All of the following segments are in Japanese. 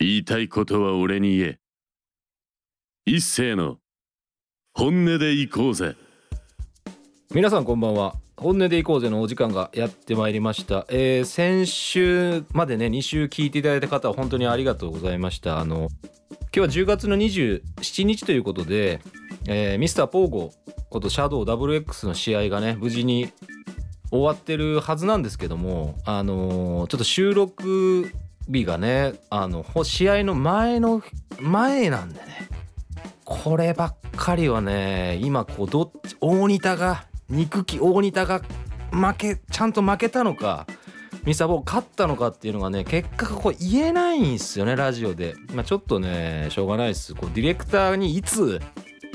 言いたいことは俺に言え。一斉の本音で行こうぜ。皆さんこんばんは。本音で行こうぜのお時間がやってまいりました、えー先週までね2週聞いていただいた方は本当にありがとうございました。あの今日は10月の27日ということで、えーミスターポーゴことシャドウ WX の試合がね無事に終わってるはずなんですけどもあのーちょっと収録日がねあの試合の前の前なんでね。こればっかりはね今こうどっち大仁田が憎き大仁田が負けちゃんと負けたのかミサボ勝ったのかっていうのがね結果がこう言えないんですよねラジオで、まあ、ちょっとねしょうがないです。こうディレクターにいつ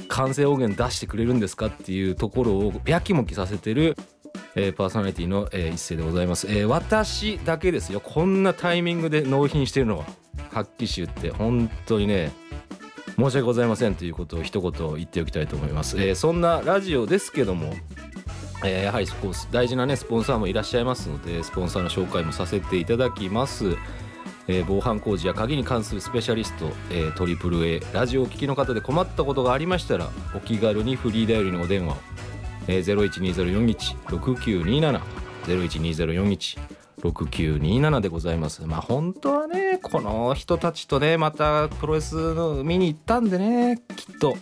完成音源出してくれるんですかっていうところをやきもきさせてる、えーパーソナリティの、えー一斉でございます、えー私だけですよ。こんなタイミングで納品してるのははっきり言って本当にね申し訳ございませんということを一言言っておきたいと思います、えーそんなラジオですけども、えーやはり大事なねスポンサーもいらっしゃいますのでスポンサーの紹介もさせていただきます、えー防犯工事や鍵に関するスペシャリスト、えー、トリプル A ラジオをお聞きの方で困ったことがありましたらお気軽にフリーダイヤルにお電話を、えー、0120416927 012041 6927でございます。まあ本当はねこの人たちとねまたプロレスの見に行ったんでねきっと、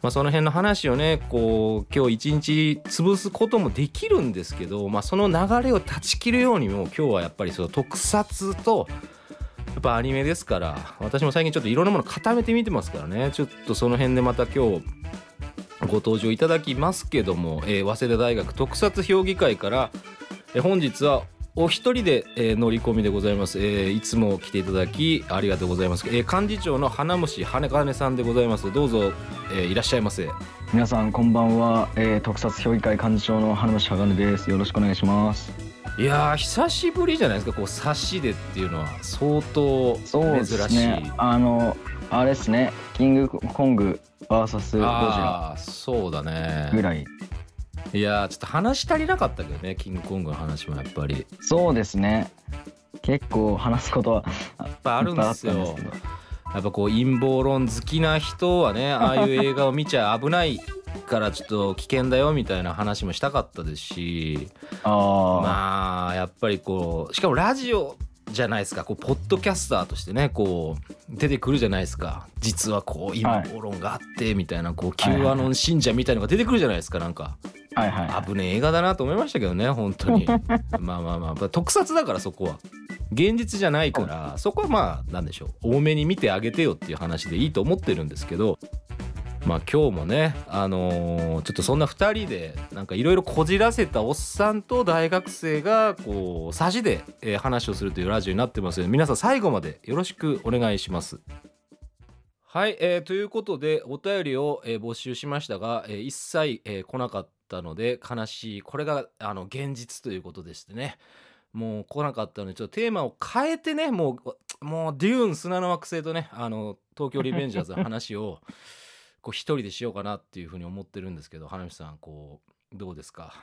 まあ、その辺の話をねこう今日一日潰すこともできるんですけど、まあ、その流れを断ち切るようにも今日はやっぱりその特撮とやっぱアニメですから私も最近ちょっといろんなもの固めて見てますからね。ちょっとその辺でまた今日ご登場いただきますけども、えー早稲田大学特撮評議会から、えー本日はお一人で、えー乗り込みでございます、えーいつも来ていただきありがとうございます、えー幹事長の花虫羽金さんでございます。どうぞ、えーいらっしゃいませ。皆さんこんばんは、えー特撮評議会幹事長の花虫鋼です。よろしくお願いします。いやー久しぶりじゃないですか。こう差しでっていうのは相当そう珍しい。ですね。あのあれですねキングコング VS ゴジラそうだね。ぐらい。いやーちょっと話し足りなかったけどねキングコングの話もやっぱり。そうですね。結構話すことはやっぱあるんですよ。やっぱこう陰謀論好きな人はねああいう映画を見ちゃ危ないからちょっと危険だよみたいな話もしたかったですし。ああ、まあやっぱりこうしかもラジオじゃないですか。こうポッドキャスターとしてねこう出てくるじゃないですか。実はこう陰謀論があってみたいなこう Q アノン信者みたいのが出てくるじゃないですかなんか。はいはい危ねえ映画だなと思いましたけどね本当に。まあまあまあ。特撮だからそこは。現実じゃないからそこはまあなんでしょう。多めに見てあげてよっていう話でいいと思ってるんですけどまあ今日もねあのーちょっとそんな2人でなんかいろいろこじらせたおっさんと大学生がこう差しで、話をするというラジオになってますので皆さん最後までよろしくお願いします。はい、えーということでお便りを、えー募集しましたが、えー一切、えー来なかったので悲しい。これがあの現実ということでしてね。もう来なかったのでちょっとテーマを変えてねもうもうデューン砂の惑星とねあの東京リベンジャーズの話をこう一人でしようかなっていうふうに思ってるんですけど花見さんこうどうですか？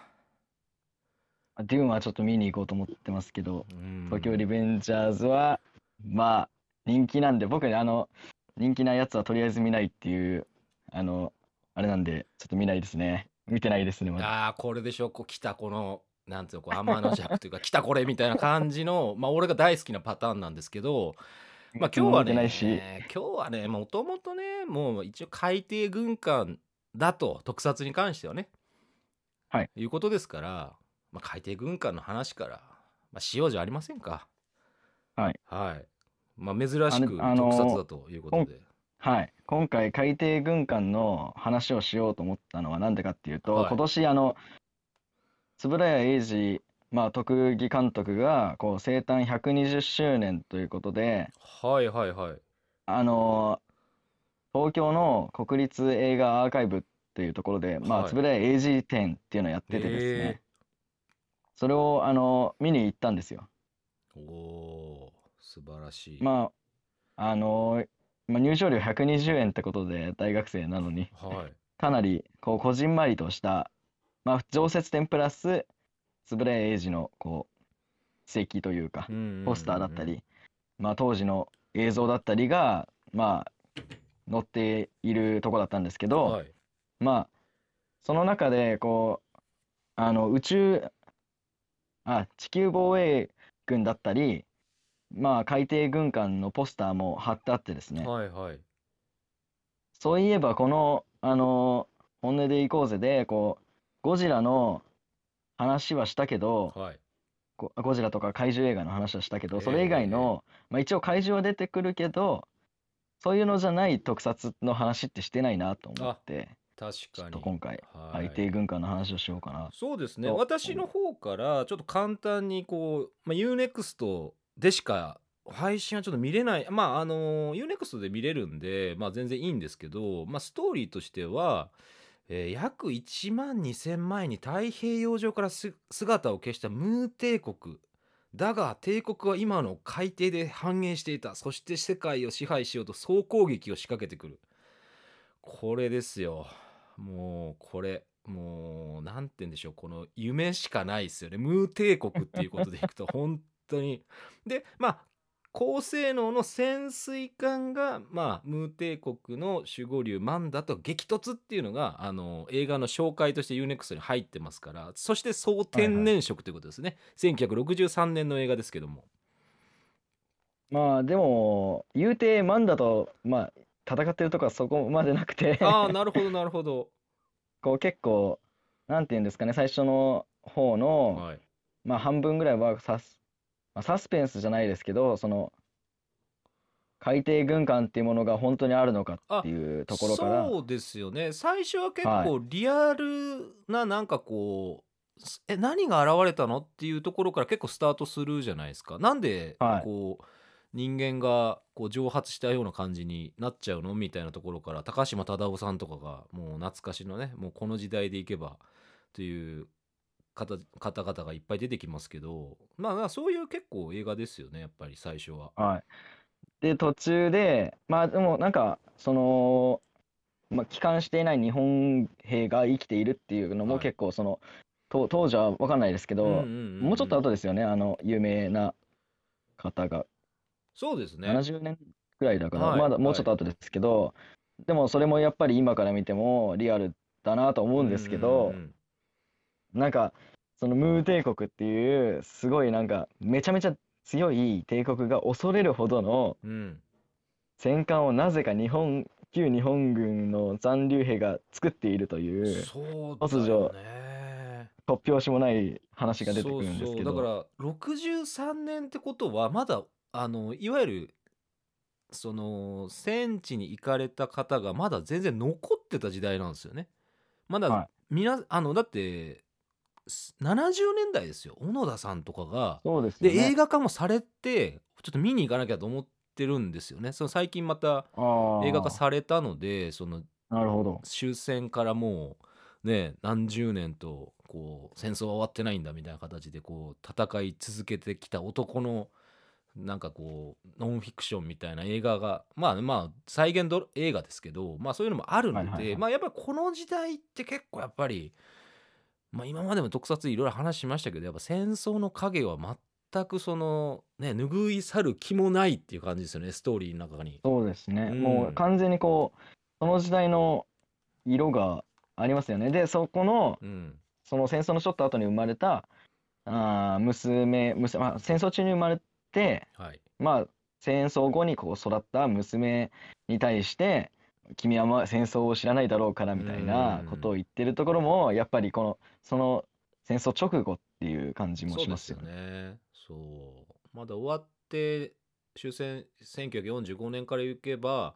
デューンはちょっと見に行こうと思ってますけどうん。東京リベンジャーズはまあ人気なんで僕ねあの人気なやつはとりあえず見ないっていうあのあれなんでちょっと見ないですね。見てないですねまだ。ああこれでしょ？こう来たこのなんていうのこう天の弱というか来たこれみたいな感じのまあ俺が大好きなパターンなんですけどまあ今日はねないし。今日はねもともとねもう一応海底軍艦だと特撮に関してはね。はい。いうことですから、まあ、海底軍艦の話から、まあ、しようじゃありませんか。はい。はい。まあ珍しく特撮だということで、はい、今回海底軍艦の話をしようと思ったのは何でかっていうと、はい。今年あの円谷英二、まあ、特技監督がこう生誕120周年ということではいはいはい。あの東京の国立映画アーカイブっていうところで、まあはい。円谷英二展っていうのをやっててですへねそれをあの見に行ったんですよ。おおー素晴らしい、まああのまあ、入場料120円ってことで大学生なのに。はい。かなりこうこじんまりとした、まあ、常設展プラス円谷英二のこう史跡というかポスターだったり、まあ、当時の映像だったりが、まあ、載っているとこだったんですけど、はい。まあ、その中で、こう、あの、宇宙、あ、地球防衛軍だったり、まあ、海底軍艦のポスターも貼ってあってですね、はいはい。そういえば、この、あの、本音でいこうぜで、こう、ゴジラの話はしたけど、はい。ゴゴジラとか怪獣映画の話はしたけど、ええそれ以外の、まあ一応怪獣は出てくるけど、そういうのじゃない特撮の話ってしてないなと思って、確ちょっかにと今回、はい。海底軍艦の話をしようかな。そうですね。私の方からちょっと簡単にこう、まあ、UNEXT でしか配信はちょっと見れない。まああの UNEXT で見れるんで、まあ、全然いいんですけど、まあ、ストーリーとしては、えー約1万2,000前に太平洋上から姿を消したムー帝国。だが帝国は今の海底で繁栄していた。そして世界を支配しようと総攻撃を仕掛けてくる。これですよ。もうこれもうなんて言うんでしょう。この夢しかないですよね。ムー帝国っていうことでいくと本当に。でまあ高性能の潜水艦が、まあ、ムー帝国の守護竜マンダと激突っていうのがあの映画の紹介として UNEXT に入ってますからそして総天然色ということですね、1963年の映画ですけども。まあでも、言うてマンダと、まあ、戦ってるとこはそこまでなくて、ああなるほどなるほど、こう結構、なんていうんですかね、最初の方の、はい、まあ半分ぐらいはサス、まあ、サスペンスじゃないですけど、その、海底軍艦っていうものが本当にあるのかっていうところから、そうですよね。最初は結は構リアルななんかこう、すえ何が現れたのっていうところから結構スタートするじゃないですか。なんではい。こう、人間がこう蒸発したような感じになっちゃうのみたいなところから高島忠夫さんとかがもう懐かしのねもうこの時代でいけばという方方々がいっぱい出てきますけどまあまあそういう結構映画ですよねやっぱり最初は。はい。で、途中で、まあでもなんか、その、まあ、帰還していない日本兵が生きているっていうのはいも結構その、と当時は分かんないですけど、うんうんうんうんもうちょっと後ですよね、あの、有名な方が。そうですね。70年くらいだから、はいまだもうちょっと後ですけど、でもそれもやっぱり今から見てもリアルだなと思うんですけど、うんうんうんなんか、そのムー帝国っていう、すごいなんか、めちゃめちゃ強い帝国が恐れるほどのうん戦艦をなぜか日本、旧日本軍の残留兵が作っているという、そう突だよ如ね。突拍子もない話が出てくるんですけど、そうそうだから63年ってことはまだあのいわゆるその戦地に行かれた方がまだ全然残ってた時代なんですよね。まだ、はいみなあのだってす70年代ですよ小野田さんとかがでね。で映画化もされてちょっと見に行かなきゃと思ってるんですよね。その最近また映画化されたのでそのなるほど。終戦からもうね何十年とこう戦争は終わってないんだみたいな形でこう戦い続けてきた男のなんかこうノンフィクションみたいな映画がまあまあ再現映画ですけどまあそういうのもあるので、はいはいはいまあやっぱりこの時代って結構やっぱりまあ今までも特撮いろいろ話しましたけどやっぱ戦争の影は全くそのね拭い去る気もないっていう感じですよねストーリーの中に。そうですね。うんもう完全にこう、その時代の色がありますよね。で、そこの、うんその戦争のちょっと後に生まれた、あー娘、娘、まあ、戦争中に生まれて、はいまあ、戦争後にこう育った娘に対して、君はまあ戦争を知らないだろうからみたいなことを言ってるところも、やっぱりこの、その戦争直後っていう感じもしますよね。ね。そう。まだ終わって終戦1945年から行けば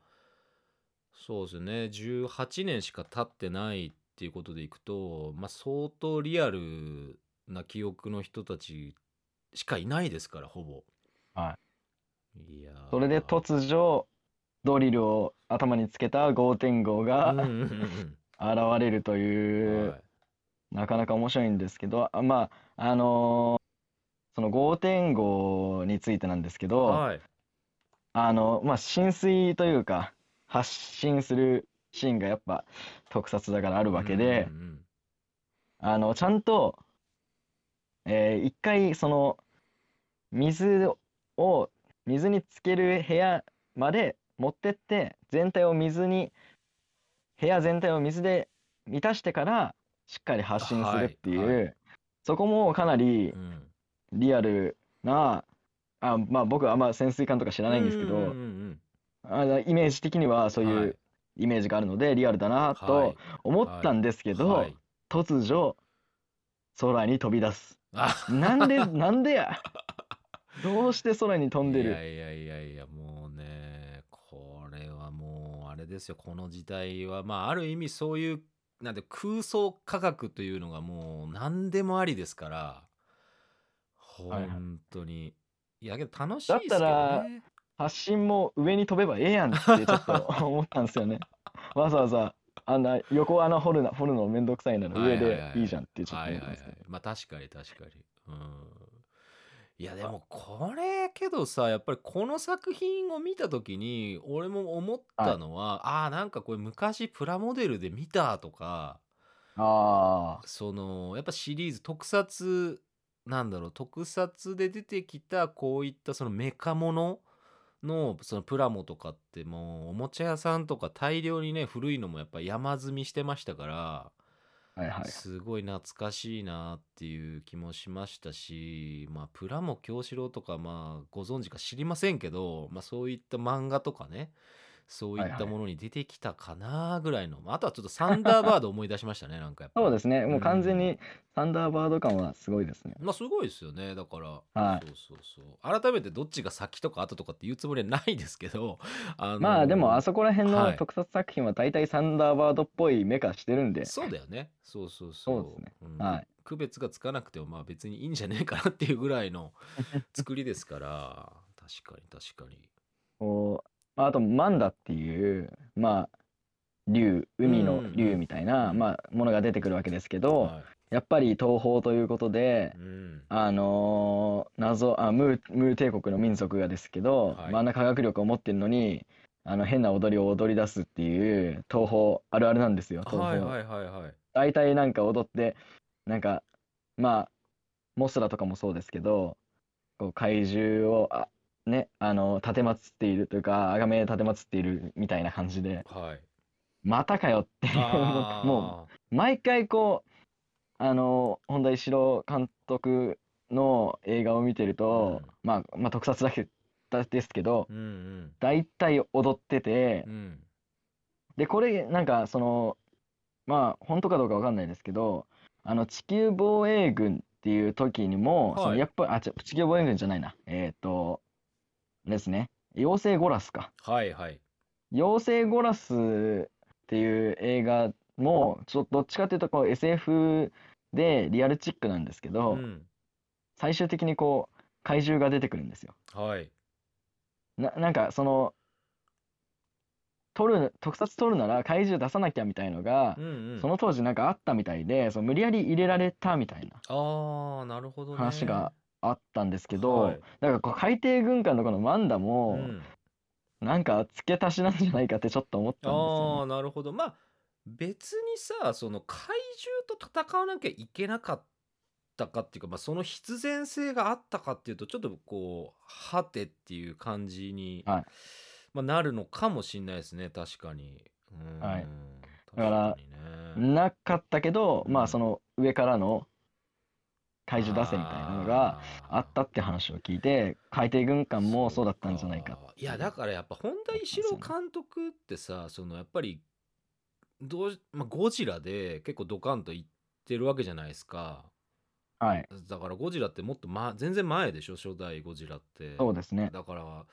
そうですね18年しか経ってないっていうことでいくと、まあ、相当リアルな記憶の人たちしかいないですからほぼ。。はいいやーそれで突如、ドリルを頭につけた5.5が現れるという、はい。なかなか面白いんですけど、あまあ、あのーその5.5についてなんですけど、はい。あの、まあ、浸水というか、発信するシーンがやっぱ特撮だからあるわけでうん、うん。あの、ちゃんと、えー一回、その、水を水につける部屋まで持ってって全体を水に部屋全体を水で満たしてからしっかり発信するっていう、はい。はそこもかなりうん。リアルなあまあ僕はあんま潜水艦とか知らないんですけど、うんうんうんあのイメージ的にはそうはい。いうイメージがあるのでリアルだなはとい。思ったんですけど、はい。突如空に飛び出す。あなんでなんでや。どうして空に飛んでる？いやいやいやいやもうねれですよこの時代は。まあある意味そういうなんて空想科学というのがもう何でもありですから。本当に、いやけど楽しいですけどだったらね発信も上に飛べばええやんってちょっと 思ったんですよね。わざわざあんな横穴掘るな掘るのめんどくさいなら上でいいじゃんってちょっと思ったんですけど。まあ確かに確かに。うんいやでもこれけどさやっぱりこの作品を見た時に俺も思ったのは、ああなんかこれ昔プラモデルで見たとかあそのやっぱシリーズ特撮なんだろう特撮で出てきたこういったそのメカもののそのプラモとかってもうおもちゃ屋さんとか大量にね古いのもやっぱ山積みしてましたからあすごい懐かしいなっていう気もしましたしまあプラモ京志郎とかまあご存知か知りませんけど、まあ、そういった漫画とかねそういったものに出てきたかなぐらいの、まああとはちょっとサンダーバード思い出しましたねなんかやっぱそうですね。もう完全うん。にサンダーバード感はすごいですね。まあすごいですよね。だから、はい。そうそうそう。改めてどっちが先とか後とかって言うつもりはないですけど あのまあでもあそこら辺はい。の特撮作品は大体サンダーバードっぽいメカしてるんで。そうだよね。そうそうそう。そうですね。ん。はい。区別がつかなくてもまあ別にいいんじゃねえかなっていうぐらいの作りですから。確かに確かに。こうまああとマンダっていうまあ竜海の竜みたいな、うんまあ、ものが出てくるわけですけど、はい。やっぱり東方ということで、うん。あのー謎あムームー帝国の民族がですけど、はい。まああんな科学力を持ってるのにあの変な踊りを踊り出すっていう東方あるあるなんですよ東方、はいはいはいはい。大体なんか踊ってなんかまあモスラとかもそうですけどこう怪獣をあねあの立てまつっているというか崇め立てまつっているみたいな感じで。はい。またかよっていうあー。もう毎回こうあの本田一郎監督の映画を見てると、まあまあ特撮だけだですけどうんうん。大体踊っててうん。でこれなんかそのまあ本当かどうかわかんないですけどあの地球防衛軍っていう時にも、はい。そのやっぱりあちょ地球防衛軍じゃないな。えっ、とですね。妖精ゴラスか。はいはい。妖精ゴラスっていう映画もちょっとどっちかっていうとこう SF でリアルチックなんですけど、うん。最終的にこう怪獣が出てくるんですよ。はい。ななんかその撮る特撮撮るなら怪獣出さなきゃみたいのがう、んうん。その当時なんかあったみたいでその無理やり入れられたみたいなああなるほどね。話があったんですけど、はい。だからこう海底軍艦のこのマンダうも、ん。なんか付け足しなんじゃないかってちょっと思ったんですあよ、ね。あなるほど。まあ別にさその怪獣と戦わなきゃいけなかったかっていうか、まあ、その必然性があったかっていうとちょっとこうはてっていう感じに、はい。まあ、なるのかもしれないですね。確かに。うん。はい。確だからかにねなかったけど、うん。まあその上からの怪獣出せみたいなのがあったって話を聞いて海底軍艦もそうだったんじゃないか。いやだからやっぱ本田一郎監督ってさそのやっぱりどう、まあ、ゴジラで結構ドカンといってるわけじゃないですか。はい。だからゴジラってもっと、ま、全然前でしょ初代ゴジラって。そうですね。だから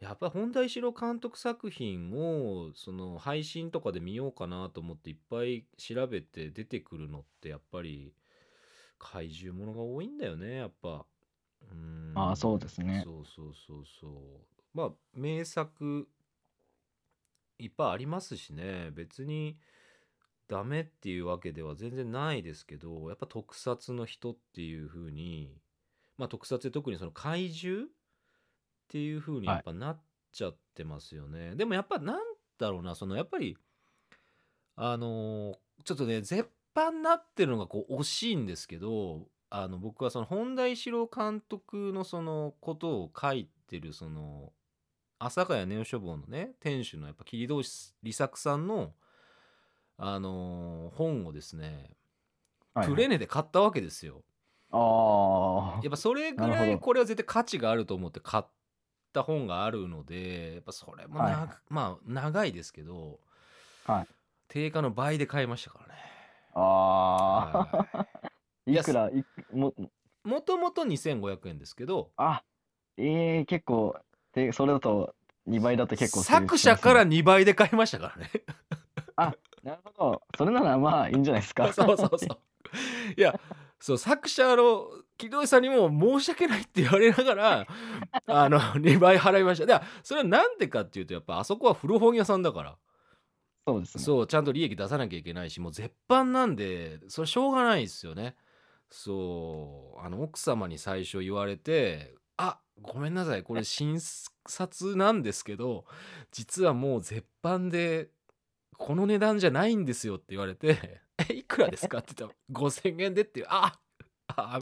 やっぱ本田一郎監督作品をその配信とかで見ようかなと思っていっぱい調べて出てくるのってやっぱり怪獣ものが多いんだよねやっぱ。うん。ああそうですね。そうそうそうそう。まあ名作いっぱいありますしね。別にダメっていうわけでは全然ないですけどやっぱ特撮の人っていう風にまあ特撮で特にその怪獣っていう風にやっぱなっちゃってますよね、でもやっぱなんだろうなそのやっぱりあのーちょっとね絶版になってるのがこう惜しいんですけどあの僕はその本田一郎監督のそのことを書いってるその朝霞屋ネオ書房のね店主のやっぱ桐堂利作さんのあのー本をですねはいプレネで買ったわけですよ。ああやっぱそれぐなるほど。らいこれは絶対価値があると思って買った本があるのでやっぱそれもな、はい。まあ長いですけど、はい。定価の倍で買いましたからね。あはあいいくらいももともと2500円ですけどあええ結構でそれだと2倍だと結構作者から2倍で買いましたからね。なるほどそれならまあいいんじゃないですかそうそうそう。いやそう作者の木戸井さんにも申し訳ないって言われながらあの2倍払いました。だからそれはなんでかっていうとやっぱあそこは古本屋さんだから。そうですね。そうちゃんと利益出さなきゃいけないしもう絶版なんでそれしょうがないですよね。そうあの奥様に最初言われて「あごめんなさいこれ新札なんですけど実はもう絶版でこの値段じゃないんですよ」って言われて「えいくらですか?」って言ったら「5,000円で」ってああ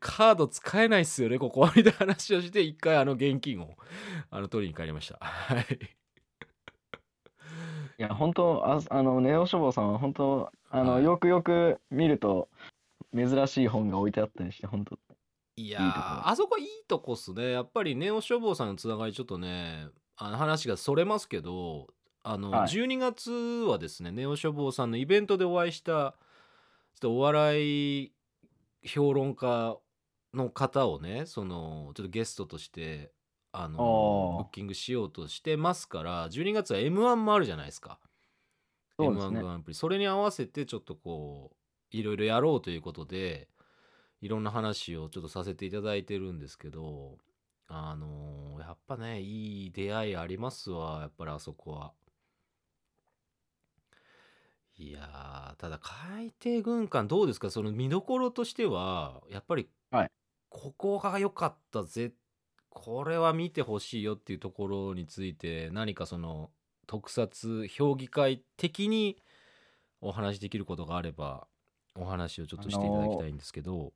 カード使えないっすよねここ。みたいな話をして一回あの現金をあの取りに帰りました。はい。いや本当ああのネオ書房さんは本当あの、はい。よくよく見ると珍しい本が置いてあったりして本当。いやいいとこ。ーあそこいいとこっすね。やっぱりネオ消防さんのつながりちょっとねあの話がそれますけどあの、はい。12月はですねネオ消防さんのイベントでお会いしたちょっとお笑い評論家の方をねそのちょっとゲストとしてあのブッキングしようとしてますから12月は m 1もあるじゃないですか。そうです M1 ねグランプリ。それに合わせてちょっとこういろいろやろうということでいろんな話をちょっとさせていただいてるんですけどあのーやっぱねいい出会いありますわやっぱりあそこは。いやーただ海底軍艦どうですか？その見どころとしてはやっぱりはい。ここが良かったぜこれは見てほしいよっていうところについて何かその特撮評議会的にお話しできることがあればお話をちょっとしていただきたいんですけど、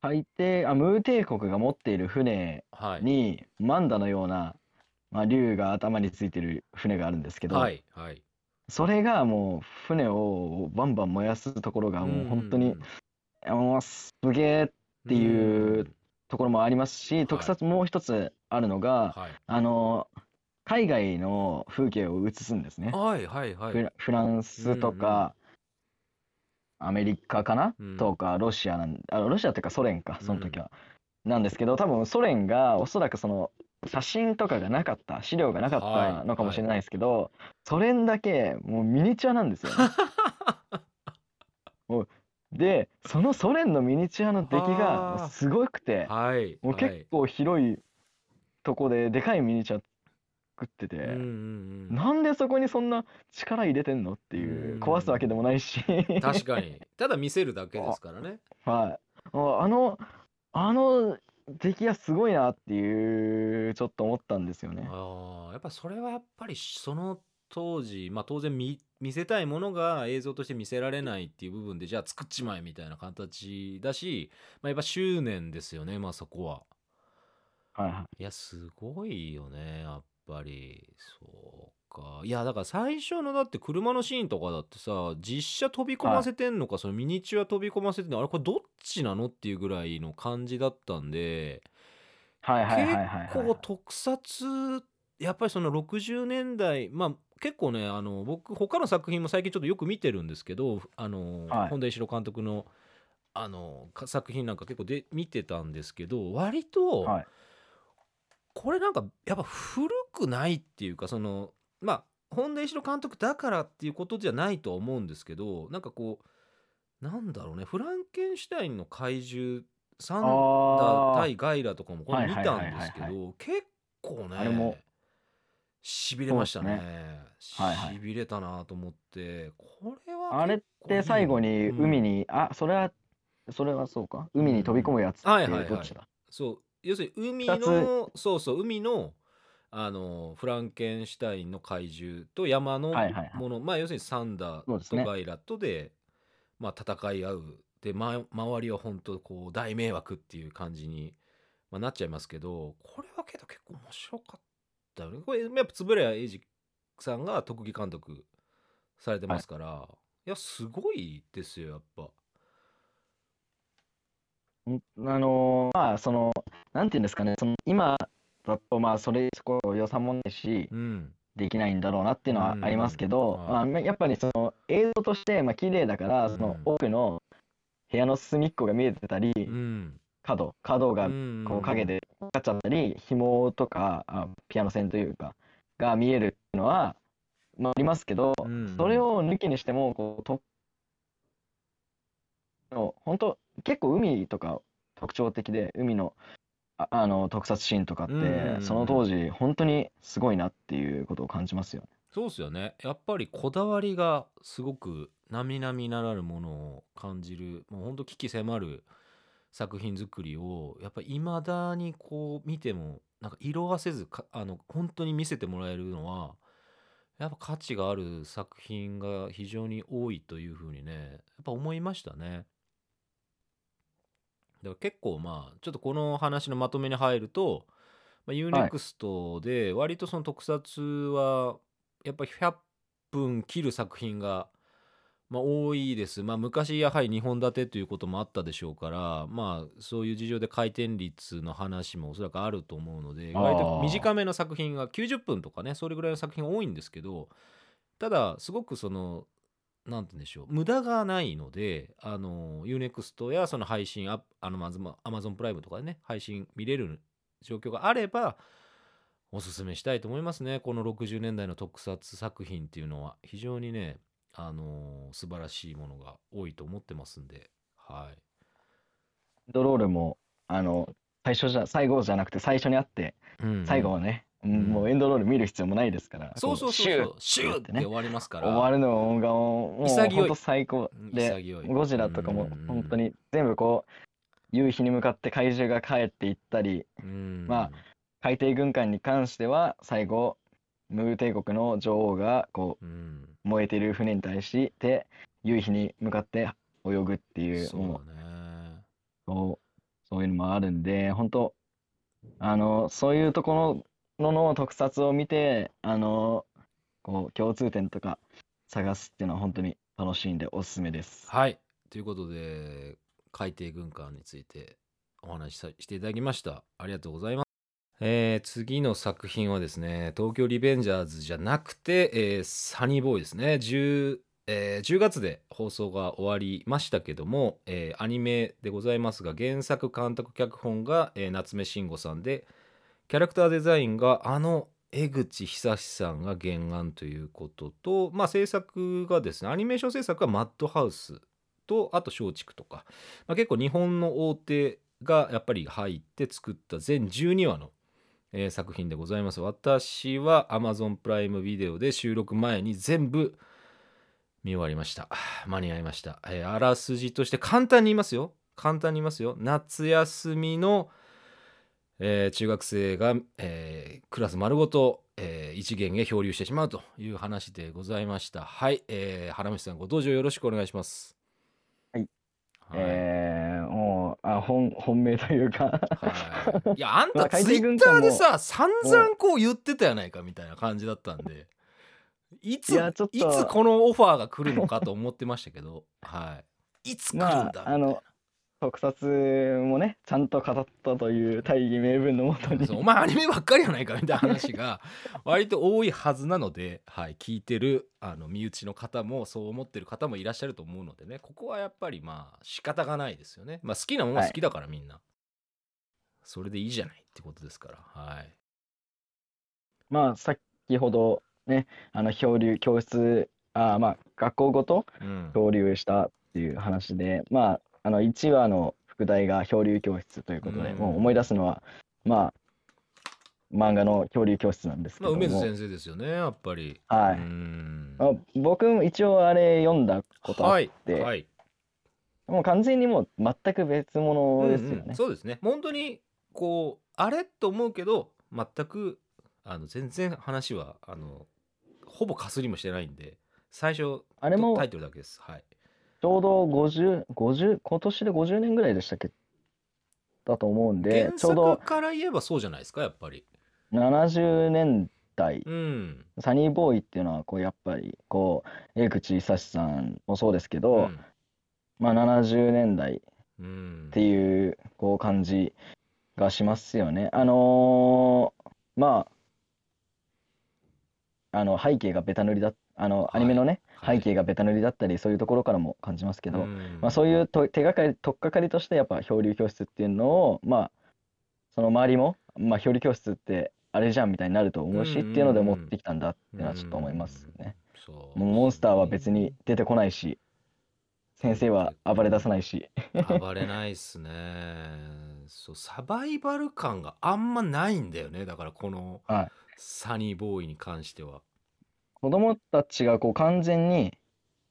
海底あムー帝国が持っている船はいにマンダのような、まあ、竜が頭についてる船があるんですけど、はいはい。それがもう船をバンバン燃やすところがもう本当にもうすげえっていうところもありますし、特撮もう一つあるのが、はい。あの海外の風景を映すんですね。はいはいはい。フラフランスとか、アメリカかな、うん。とかロシアなんあロシアっていうかソ連かその時は、なんですけど多分ソ連がおそらくその写真とかがなかった資料がなかったのかもしれないですけど、ソ連だけもうミニチュアなんですよね。もうでそのソ連のミニチュアの出来はあがすごくてはいもう結構広いとこででかいミニチュア作ってて。はいうんうんうん。なんでそこにそんな力入れてんのっていううん壊すわけでもないし。確かに。ただ見せるだけですからね。はい。ああのあの出来がすごいなっていうちょっと思ったんですよね。ああやっぱそれはやっぱりその当時まあ当然見見せたいものが映像として見せられないっていう部分でじゃあ作っちまえみたいな形だし、まあ、やっぱ執念ですよねまあそこは。はいはい。いやすごいよねやっぱり。そうか。いやだから最初のだって車のシーンとかだってさ実写飛び込ませてんのか、そのミニチュア飛び込ませてんのあれこれどっちなのっていうぐらいの感じだったんではいはいはいはいはい結構特撮やっぱりその60年代まあ結構ねあの僕他の作品も最近ちょっとよく見てるんですけどあの、はい。本田一郎監督のあのか作品なんか結構で見てたんですけど割と、はい。これなんかやっぱ古くないっていうかそのまあ本田一郎監督だからっていうことじゃないとは思うんですけどなんかこうなんだろうねフランケンシュタインの怪獣サンダ対ガイラとかもこれ見たんですけど結構あれもねしびれましたね。そうはいはい。しびれたなと思って。これはあれって最後に海に、に、あそれはそれはそうか。海に飛び込むやつってはいはいはい。どっちだ？そう。要するに海二のそうそう海のあのフランケンシュタインの怪獣と山のもの、はいはい。はいまあ要するにサンダーとガイラとでまあ、戦い合う。で、ま、周りは本当こう大迷惑っていう感じにまあ、なっちゃいますけどこれはけど結構面白かったよね。これやっぱ円谷英二さんが特技監督されてますから、い、やすごいですよやっぱ。んあのーまあそのなんていうんですかねその今だとまあそれそこ予算もないしうん。できないんだろうなっていうのはありますけど、うん。まあまあ、やっぱりその映像としてまあ綺麗だからそのうん。奥の部屋の隅っこが見えてたりうん角角がうんこう影でかかっちゃったり紐とかあピアノ線というかが見えるっていうのは、まあ、ありますけど、うんそれを抜きにしてもこうとの本当結構海とか特徴的で海のああの特撮シーンとかって、その当時本当にすごいなっていうことを感じますよね。そうっすよね。やっぱりこだわりがすごく並々ならぬものを感じるもうほんと危機迫る作品作りをやっぱいまだにこう見てもなんか色あせずかあの本当に見せてもらえるのはやっぱ価値がある作品が非常に多いというふうにねやっぱ思いましたね。だから結構まあちょっとこの話のまとめに入ると、まあ、UNEXT で割とその特撮はやっぱり100分切る作品が、まあ、多いです。まあ昔やはり2本立てということもあったでしょうからまあそういう事情で回転率の話もおそらくあると思うので割と短めの作品が90分とかねそれぐらいの作品が多いんですけどただすごくそのなんて言うんでしょう無駄がないのであの UNEXT やその配信アあのまずま Amazon プライムとかでね配信見れる状況があればおすすめしたいと思いますね。この60年代の特撮作品っていうのは。非常にねあの素晴らしいものが多いと思ってますんではい。エンドロールもあの最初じゃ最後じゃなくて最初にあってうん最後はね、うんん。もうエンドロール見る必要もないですから。そうそうそうこそう。シューってね。終わりますから。終わるのがもう本当最高うんでゴジラとかもうん。本当に全部こう夕日に向かって怪獣が帰っていったりうん。まあ海底軍艦に関しては最後ムー帝国の女王がこうん。う燃えている船に対して夕日に向かって泳ぐっていうそうね。そうそういうのもあるんで本当あのそういうところの特撮を見てあのこう共通点とか探すっていうのは本当に楽しいんでおすすめです。はい。ということで海底軍艦についてお話しさしていただきました。ありがとうございますえー次の作品はですね東京リベンジャーズじゃなくて、えーサニーボーイですね。10, えー10月で放送が終わりましたけども、えーアニメでございますが原作監督脚本が、えー夏目慎吾さんでキャラクターデザインがあの江口久志さんが原案ということと、まあ、制作がですねアニメーション制作はマッドハウスとあと松竹とか、まあ、結構日本の大手がやっぱり入って作った全12話の、えー作品でございます私は Amazon プライムビデオで収録前に全部見終わりました間に合いました、えーあらすじとして簡単に言いますよ簡単に言いますよ夏休みのえー中学生が、えークラス丸ごと、えー一元へ漂流してしまうという話でございました。はい、えー、原道さんご登場よろしくお願いします。はい。はい。えー、あ本本命というか。はい、いや あんたツイッターでさ散々こう言ってたやないかみたいな感じだったんでいついつこのオファーが来るのかと思ってましたけど、はい、いつ来るんだみまあたいな、あの特撮もねちゃんと語ったという大義名分のもとにそうお前アニメばっかりやないかみたいな話が 割と多いはずなので、はい、聞いてるあの身内の方もそう思ってる方もいらっしゃると思うのでねここはやっぱりまあ仕方がないですよね。まあ好きなものは好きだからみんな、それでいいじゃないってことですからはい。まあ先ほどねあの漂流教室あまあ学校ごとうん漂流したっていう話でまああの1話の副題が漂流教室ということで、うん。もう思い出すのはまあ漫画の漂流教室なんですけまあ、ども、梅津先生ですよねやっぱり。うはい、あ、僕も一応あれ読んだことあっはいて、はい。もう完全にもう全く別物ですよね、うんうんそうですね。本当にこうあれと思うけど全くあの全然話はあのほぼかすりもしてないんで最初あれもタイトルだけです。はいちょうど50、50、今年で50年ぐらいでしたっけ？だと思うんで、原ちょうど作から言えばそうじゃないですか？やっぱり。70年代、うん。サニーボーイっていうのはこうやっぱりこう江口久志さんもそうですけど、うん。まあ70年代うん。っていうこう感じがしますよね。あのーまああの背景がベタ塗りだあのはい。アニメのね、はい。背景がベタ塗りだったりそういうところからも感じますけど、うん。まあ、そういうと手がかり取っかかりとしてやっぱ漂流教室っていうのをまあその周りも、まあ、漂流教室ってあれじゃんみたいになると思うし、うんっていうので持ってきたんだっていうのはちょっと思いますね。そう。モンスターは別に出てこないし先生は暴れ出さないし。暴れないっすね。そうサバイバル感があんまないんだよね。だからこのはい。サニーボーイに関しては、子供たちがこう完全に、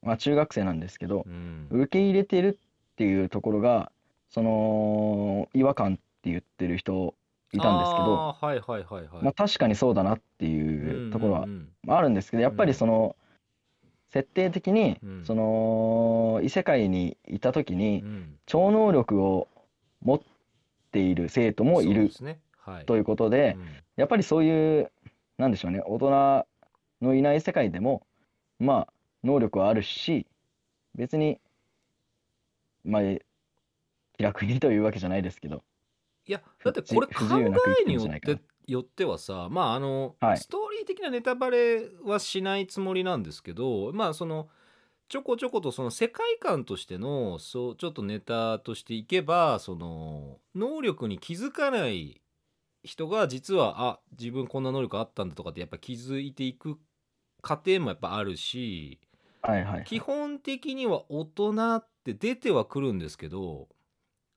まあ、中学生なんですけどうん。受け入れてるっていうところがその違和感って言ってる人いたんですけど、はいはいはいはい、まあ、確かにそうだなっていうところはああるんですけどやっぱりその設定的にうん。その異世界にいた時うにんうん。超能力を持っている生徒もいるということでうん。やっぱりそういうなんでしょうね大人のいない世界でもまあ能力はあるし別にまあ気楽にというわけじゃないですけど。いやだってこれ考えによってよってはさまああの、はい。ストーリー的なネタバレはしないつもりなんですけどまあそのちょこちょことその世界観としてのそうちょっとネタとしていけばその能力に気づかない人が実はあ自分こんな能力あったんだとかってやっぱ気づいていく過程もやっぱあるしはいはい基本的には大人って出てはくるんですけど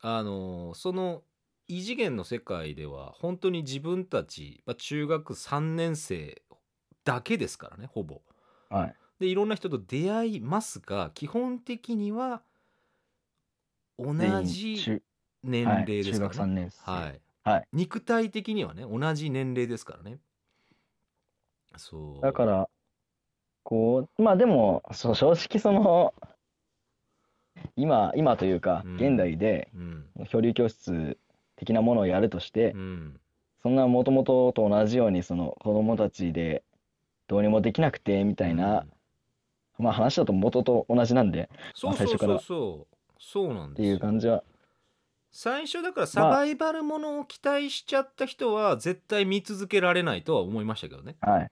あのその異次元の世界では本当に自分たち、まあ、中学3年生だけですからねほぼ。はい。でいろんな人と出会いますが基本的には同じ中。年はい齢です中学3からね。はい。はい。肉体的にはね同じ年齢ですからね。そう。だからこうまあでもそう正直その今今というかうん。現代でうん。漂流教室的なものをやるとしてうん。そんなもともとと同じようにその子供たちでどうにもできなくてみたいな、まあ話だと元と同じなんでそうそうそう最初から。そうそうなんってですよ。いう感じは。最初だからサバイバルものを期待しちゃった人は絶対見続けられないとは思いましたけどね。はい。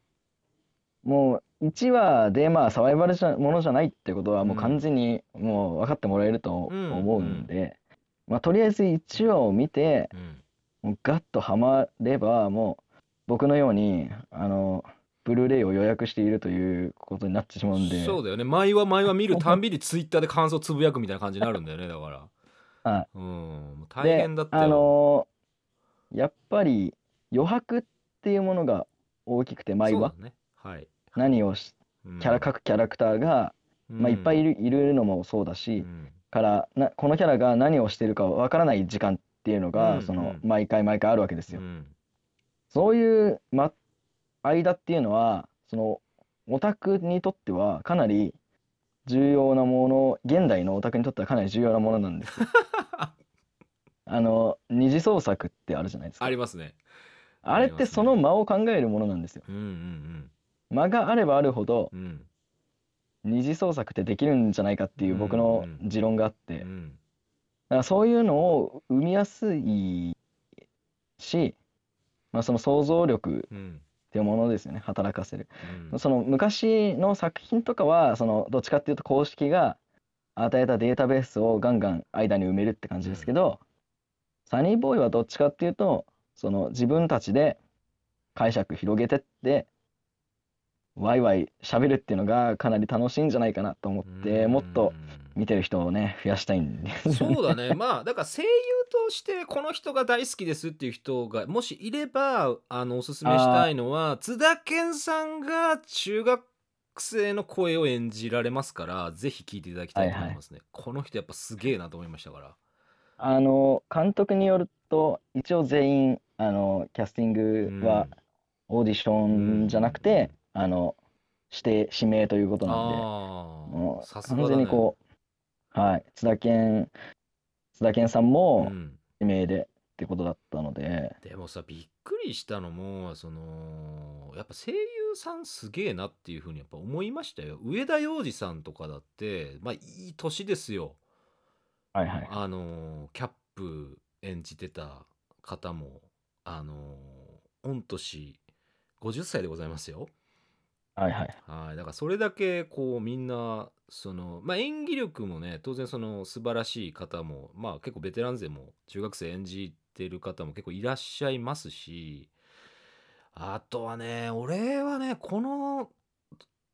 もう1話でまあサバイバルじゃものじゃないってことはもう完全にもう分かってもらえるとうん。思うんで、まあとりあえず1話を見てうん。もうガッとハマればもう僕のようにあのブルーレイを予約しているということになってしまうんで。そうだよね。毎話毎話見るたんびにツイッターで感想つぶやくみたいな感じになるんだよねだから。はい。うん。大で変だったあよ、のーやっぱり余白っていうものが大きくて毎話そうだね。はい何をしうんキャラ各キャラクターが、まあ、いっぱいいるいるのもそうだし、うんからなこのキャラが何をしてるかわからない時間っていうのが、うんそのうん毎回毎回あるわけですよ。うんそういう、ま、間っていうのはそのオタクにとってはかなり重要なもの現代のオタクにとってはかなり重要なものなんですよ。あの二次創作ってあるじゃないですかあ。りますねあれってその間を考えるものなんですよ。うんうん間があればあるほどうん。うん二次創作ってできるんじゃないかっていう僕の持論があって、だかうん。らそういうのを生みやすいし、まあ、その想像力うん。っていうものですよね働かせる。うん。その昔の作品とかはそのどっちかっていうと公式が与えたデータベースをガンガン間に埋めるって感じですけど、サニーボーイはどっちかっていうとその自分たちで解釈広げてってワイワイ喋るっていうのがかなり楽しいんじゃないかなと思ってもっと見てる人をね増やしたいんで。ねそうだね。まあだから声優としてこの人が大好きですっていう人がもしいればあのおすすめしたいのは津田健さんが中学生の声を演じられますからぜひ聞いていただきたいと思いますね、この人やっぱすげえなと思いましたから。あの監督によると一応全員あのキャスティングはオーディションじゃなくて、あの指定指名ということなんであもう完全にこうはい。津田健津田健さんうもん。指名でってことだったので、でもさびっくりしたのもそのやっぱ声優さんすげえなっていうふうにやっぱ思いましたよ。上田洋二さんとかだってまあいい年ですよ。はいはい。あのキャップ演じてた方もあの御年50歳でございますよはいはい。はいだからそれだけこうみんなそのまあ演技力もね当然その素晴らしい方もまあ結構ベテラン勢も中学生演じてる方も結構いらっしゃいますしあとはね俺はねこの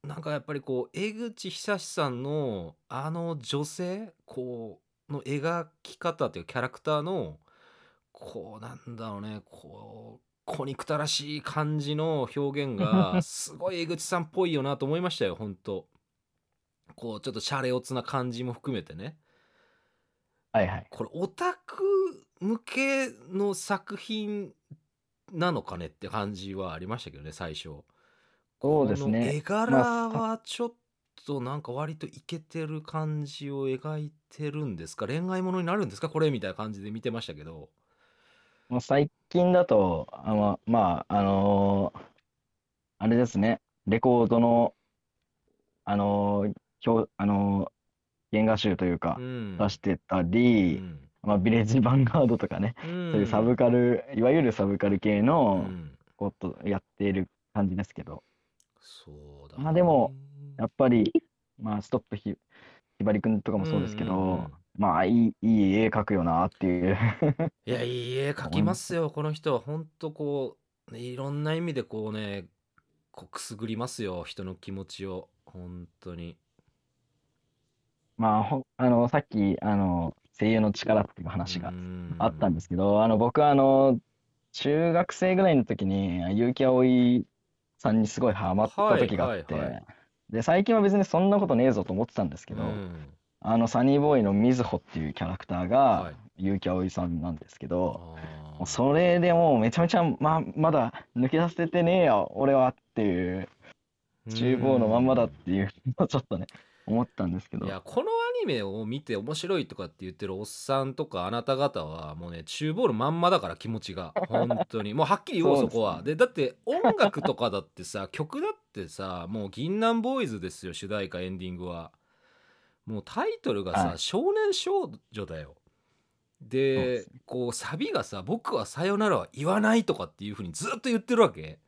なんかやっぱりこう江口久志さんのあの女性こうの描き方っていうキャラクターのこうなんだろうねこう小憎たらしい感じの表現が すごい江口さんっぽいよなと思いましたよほんと。こうちょっとシャレオツな感じも含めてね。はいはい。これオタク向けの作品なのかねって感じはありましたけどね最初。そうですね。絵柄はちょっとなんか割とイケてる感じを描いてるんですか？恋愛ものになるんですか？これみたいな感じで見てましたけどもう最近だと、あま、まあ、あのーあれですね、レコードの、あのー表、あのー原画集というかう、ん。出してたうり、ん。まあ、ビレッジヴァンガードとかね、そうそういうサブカル、いわゆるサブカル系うのん。ことやっている感じですけど、そうだまあでもねやっぱり、まあ、ストップひ、ひばりくんとかもそうですけうんうんうん。ど、まあ、いい、いい絵描くよなっていう。いやいい絵描きますよ。この人はほんとこう、ね、いろんな意味でこうねこうくすぐりますよ。人の気持ちを。本当に。まあ、ほあの、さっき、あの、声優の力っていう話があったんでですけど、あの、僕はあの、中学生ぐらいの時に、結城葵さんにすごいハマった時があって、はいはいはい。で、最近は別にそんなことねえぞと思ってたんですけど、あの、サニーボーイのみずほっていうキャラクターはがい、結城葵さんなんですけど、あもうそれでもうめちゃめちゃ、ま、まだ抜け出せてねえよ、俺はっていう、厨房のまんまだっていうのをちょっとね、思ったんですけど。い、やこのアニメを見て面白いとかって言ってるおっさんとかあなた方はもうね厨房のまんまだから気持ちが本当に。もうはっきり言おう そうですそこは。でだって音楽とかだってさ曲だってさもう銀杏ボーイズですよ主題歌エンディングはもうタイトルがさ、はい。少年少女だよ。でこうサビがさ「僕はさよならは言わない」とかっていう風にずっと言ってるわけ。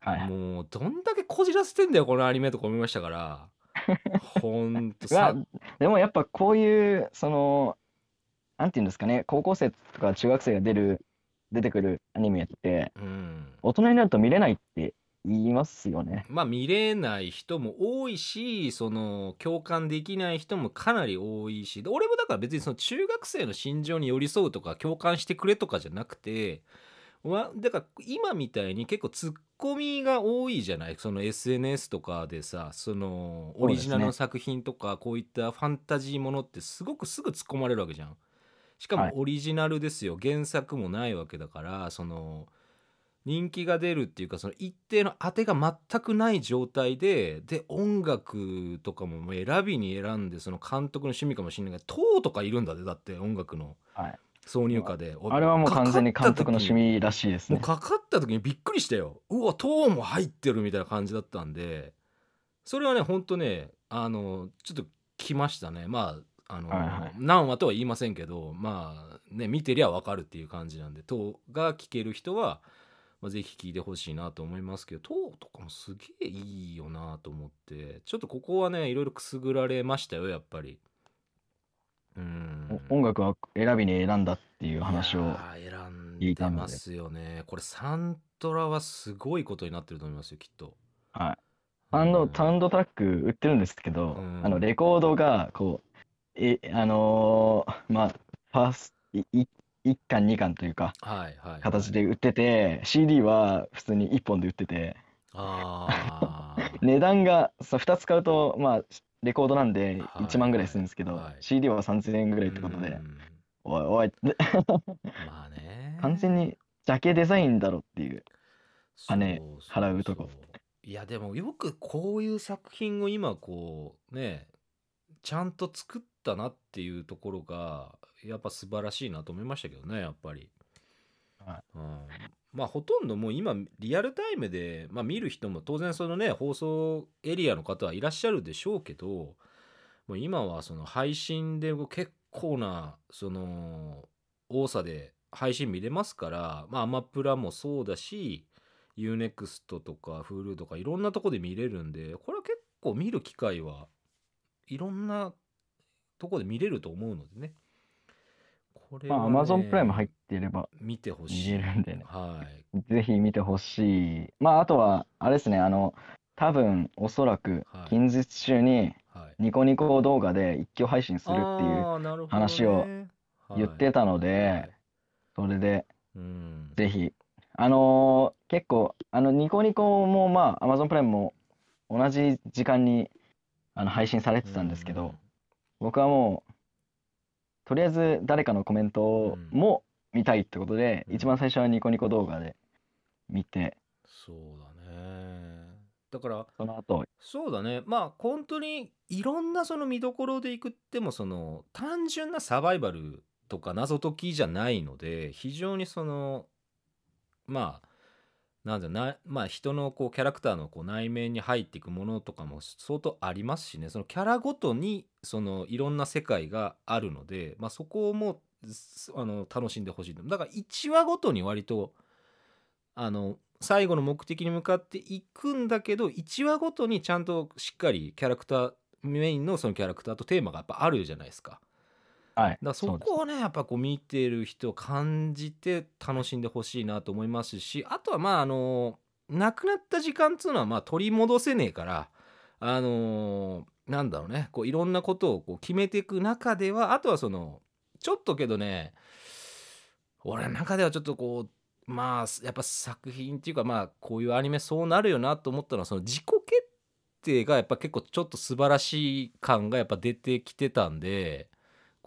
はいはい。もうどんだけこじらせてんだよこのアニメとか思いましたから。ほんとさ。でもやっぱこういう、その、なんていうんですかね、高校生とか中学生が出る、出てくるアニメって、うん。大人になると見れないって言いますよね。まあ見れない人も多いしその共感できない人もかなり多いし。で俺もだから別にその中学生の心情に寄り添うとか共感してくれとかじゃなくてわだから今みたいに結構ツッコミが多いじゃない？その SNS とかでさそのオリジナルの作品とかこういったファンタジーものってすごくすぐ突っ込まれるわけじゃん。しかはい。もオリジナルですよ、原作もないわけだからその人気が出るっていうかその一定の当てが全くない状態でで音楽とかも選びに選んでその監督の趣味かもしれない。けど塔とかいるんだねだって音楽の。はい。挿入歌で。あれはもう完全に監督の趣味味らしいですね。もうかかった時にびっくりしたよ。うわ塔も入ってるみたいな感じだったんで。それはねほんとねあのちょっと来ましたね。まああの、はいはい。何話とは言いませんけどまあね見てりゃ分かるっていう感じなんで塔が聴ける人は、まあ、ぜひ聴いてほしいなと思いますけど塔とかもすげえいいよなと思ってちょっとここはねいろいろくすぐられましたよやっぱり。うん。お音楽は選びに選んだっていう話を。いやー選んでますよね。これサントラはすごいことになってると思いますよきっと。はい。サウンド、うんサウンドトラック売ってるんですけど、うん。あの、レコードが、こう、え、あのーまあ、ファースト、い、い一巻二巻というか、はいはいはい。形で売ってて、CD は普通に一本で売ってて、あー。値段が、そう、二つ買うと、まあ、レコードなんではい1万ぐらいするんですけど、はい。CD は3000円ぐらいってことで、うん。おいおい、で まあね。完全にジャケデザインだろっていう。金払うとこ。いやでもよくこういう作品を今こうねちゃんと作ったなっていうところがやっぱ素晴らしいなと思いましたけどねやっぱり。はうん。まあほとんどもう今リアルタイムで、まあ、見る人も当然そのね放送エリアの方はいらっしゃるでしょうけどもう今はその配信で結構なその多さで配信見れますからまあアマプラもそうだし UNEXT とか Hulu とかいろんなとこで見れるんでこれは結構見る機会はいろんなとこで見れると思うのでねこれまあ、はね Amazon プライム入っていれば見てほし見いれるんでね。はい。ぜひ見てほしい。まあ、あとは、あれですね、あの、多分、おそらくはい、近日中に、はい。ニコニコ動画で一挙配信するっていうあーなるほどね。話を言ってたのはい。で、それで、うん。ぜひ。あのー結構、あの、ニコニコも、まあ、Amazon プライムも同じ時間にあの配信されてたんですけど、僕はもう、とりあえず誰かのコメントも見たいってことで、うん。一番最初はニコニコ動画で見て、そうだね。だからその後、そうだね。まあ本当にいろんなその見どころでいくってもその単純なサバイバルとか謎解きじゃないので非常にそのまあなんなまあ人のこうキャラクターのこう内面に入っていくものとかも相当ありますしねそのキャラごとにそのいろんな世界があるので、まあ、そこをもあの楽しんでほしいだから1話ごとに割とあの最後の目的に向かっていくんだけど1話ごとにちゃんとしっかりキャラクターメインのそのキャラクターとテーマがやっぱあるじゃないですか。はい、だからそこをねやっぱこう見てる人感じて楽しんでほしいなと思いますしあとはまああの亡くなった時間っつうのはまあ取り戻せねえからあのなんだろうねこういろんなことをこう決めていく中ではあとはそのちょっとけどね俺の中ではちょっとこうまあやっぱ作品っていうかまあこういうアニメそうなるよなと思ったのはその自己決定がやっぱ結構ちょっと素晴らしい感がやっぱ出てきてたんで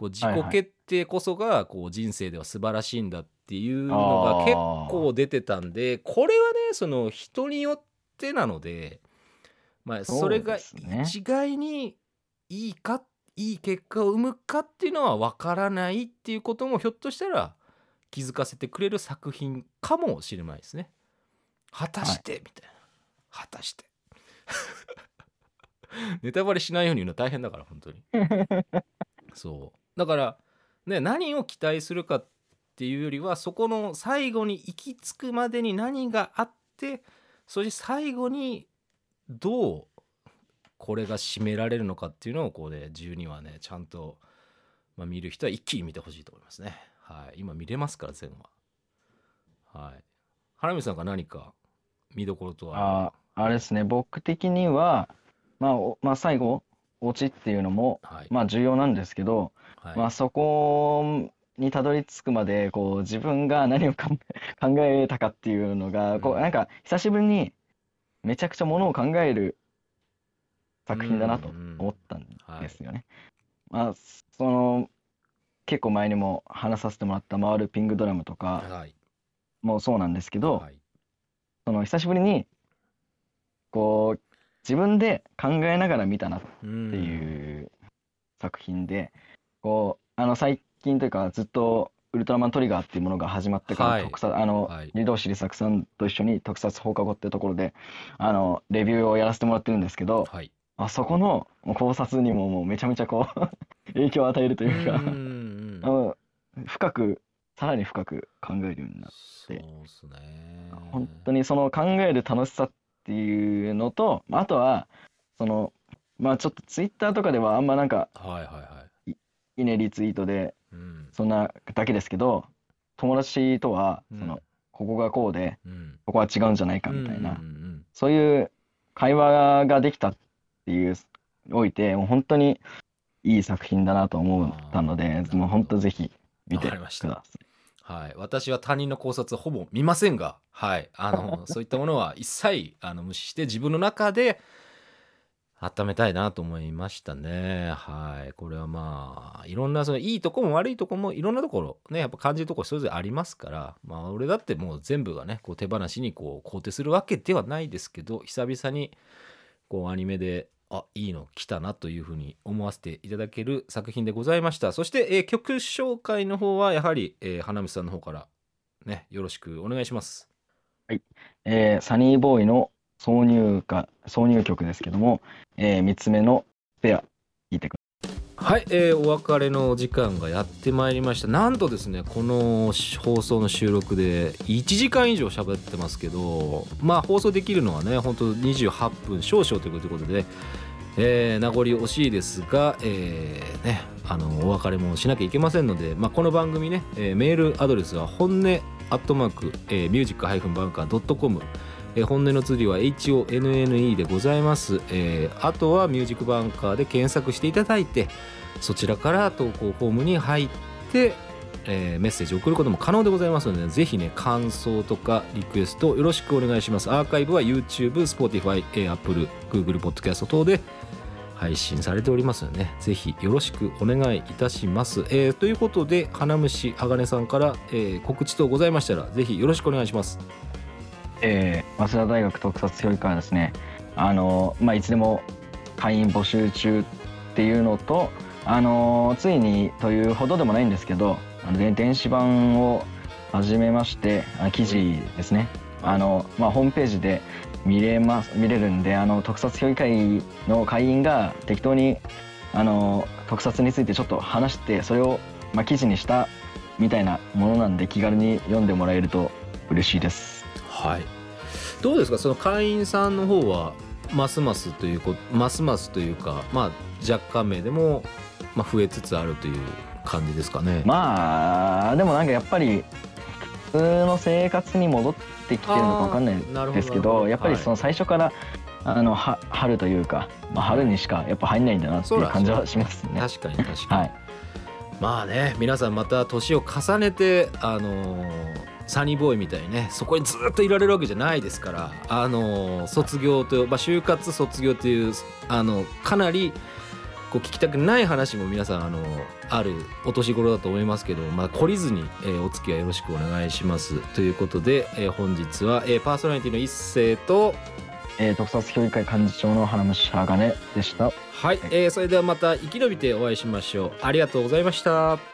こう自己決定こそがこう人生では素晴らしいんだっていうのが結構出てたんでこれはねその人によってなので、まあ、それが一概にいいかいい結果を生むかっていうのは分からないっていうこともひょっとしたら気づかせてくれる作品かもしれないですね。果たして、みたいな。果たして。ネタバレしないように言うの大変だから本当に。そうだからね何を期待するかっていうよりはそこの最後に行き着くまでに何があってそして最後にどうこれが締められるのかっていうのをこうね12話ねちゃんと、まあ、見る人は一気に見てほしいと思いますね。はい、今見れますから全話。はい。原水さんが何か見どころとはああれですね、僕的には、まあ、おまあ、最後、オチっていうのも、はい、まあ、重要なんですけど、はい。まあ、そこにたどり着くまで、こう、自分が何を 考えたかっていうのが、こう、うん。なんか、久しぶりに、めちゃくちゃものを考える作品だなと思ったんですよね。まあ、その、結構前にも話させてもらった回るピングドラムとかはい。もそうなんですけど、はい。その久しぶりにこう自分で考えながら見たなっっていいう作品で、こうあの最近というかずっと「ウルトラマントリガー」っていうものが始まってから、はい。特撮あの、はい。リドーシリ作さんと一緒に特撮放課後ってところであのレビューをやらせてもらってるんですけど、はい。あそこの考察にももうめちゃめちゃこう 影響を与えるというか、うんうんうん。あの深くさらに深く考えるようになって。そうですね。本当にその考える楽しさっていうのと、まああとは、その、まあちょっとツイッターとかではあんまなんか、はいはいはいいいねリツイートで、うん。そんなだけですけど、友達とは、うん。その、ここがこうで、うん。ここは違うんじゃないかみたいな、そういう会話ができたっていう、おいて、もう本当にいい作品だなと思ったのであーなるほ、ど。もう本当ぜひ見てくだわかりました。さい。はい、私は他人の考察ほぼ見ませんが、はい、あの そういったものは一切あの無視して自分の中で温めたいなと思いましたね。はい、これはまあいろんなそのいいとこも悪いとこもいろんなところねやっぱ感じるところそれぞれありますから、まあ俺だってもう全部がねこう手放しにこう肯定するわけではないですけど久々にこうアニメであいいの来たなというふうに思わせていただける作品でございました。そして、えー曲紹介の方はやはり、えー花道さんの方からねよろしくお願いします。はい。えーサニーボーイの挿入歌、挿入曲ですけども、えー、3つ目のペア、聴いてくはい、えーお別れのお時間がやってまいりました。なんとですねこの放送の収録で1時間以上喋ってますけどまあ放送できるのはね本当28分少々ということで、えー名残惜しいですが、えーねあのお別れもしなきゃいけませんので、まあ、この番組ね、えーメールアドレスは本音アットマーク、えー、ミュージックハイフンバンカー .com えー本音の釣りは HONNE でございます、えーあとはミュージックバンカーで検索していただいてそちらから投稿フォームに入って、えーメッセージを送ることも可能でございますので、ぜひね感想とかリクエストよろしくお願いします。アーカイブは YouTube、Spotify、Apple、Google Podcast 等で配信されておりますのでねぜひよろしくお願いいたします、えーということで花虫鋼さんから、えー告知等ございましたらぜひよろしくお願いします。えー、早稲田大学特撮評議会はですね、あのまあ、いつでも会員募集中っていうのと、あのついにというほどでもないんですけど、電子版を始めまして、あ記事ですね、あのまあ、ホームページで見れます見れるんで、あの特撮評議会の会員が適当にあの特撮についてちょっと話して、それを、まあ、記事にしたみたいなものなんで、気軽に読んでもらえると嬉しいです。はい。どうですか？その会員さんの方はますますというこますますというかまあ若干名でも、まあ、増えつつあるという感じですかね。まあでもなんかやっぱり普通の生活に戻ってきてるのかわかんないですけどどやっぱりその最初から、あのは春というか、まあ、春にしかやっぱ入んないんだなっていう感じはしますね。確かに確かに、はい、まあね皆さんまた年を重ねてあのーサニーボーイみたいにねそこにずっといられるわけじゃないですからあのー卒業という、まあ、就活卒業というあのかなりこう聞きたくない話も皆さんあのあるお年頃だと思いますけど、まあ、懲りずに、えーお付き合いよろしくお願いしますということで、えー本日は、えーパーソナリティの一世とえー特撮協議会幹事長の花虫鋼でした。はい、えーそれではまた生き延びてお会いしましょうありがとうございました。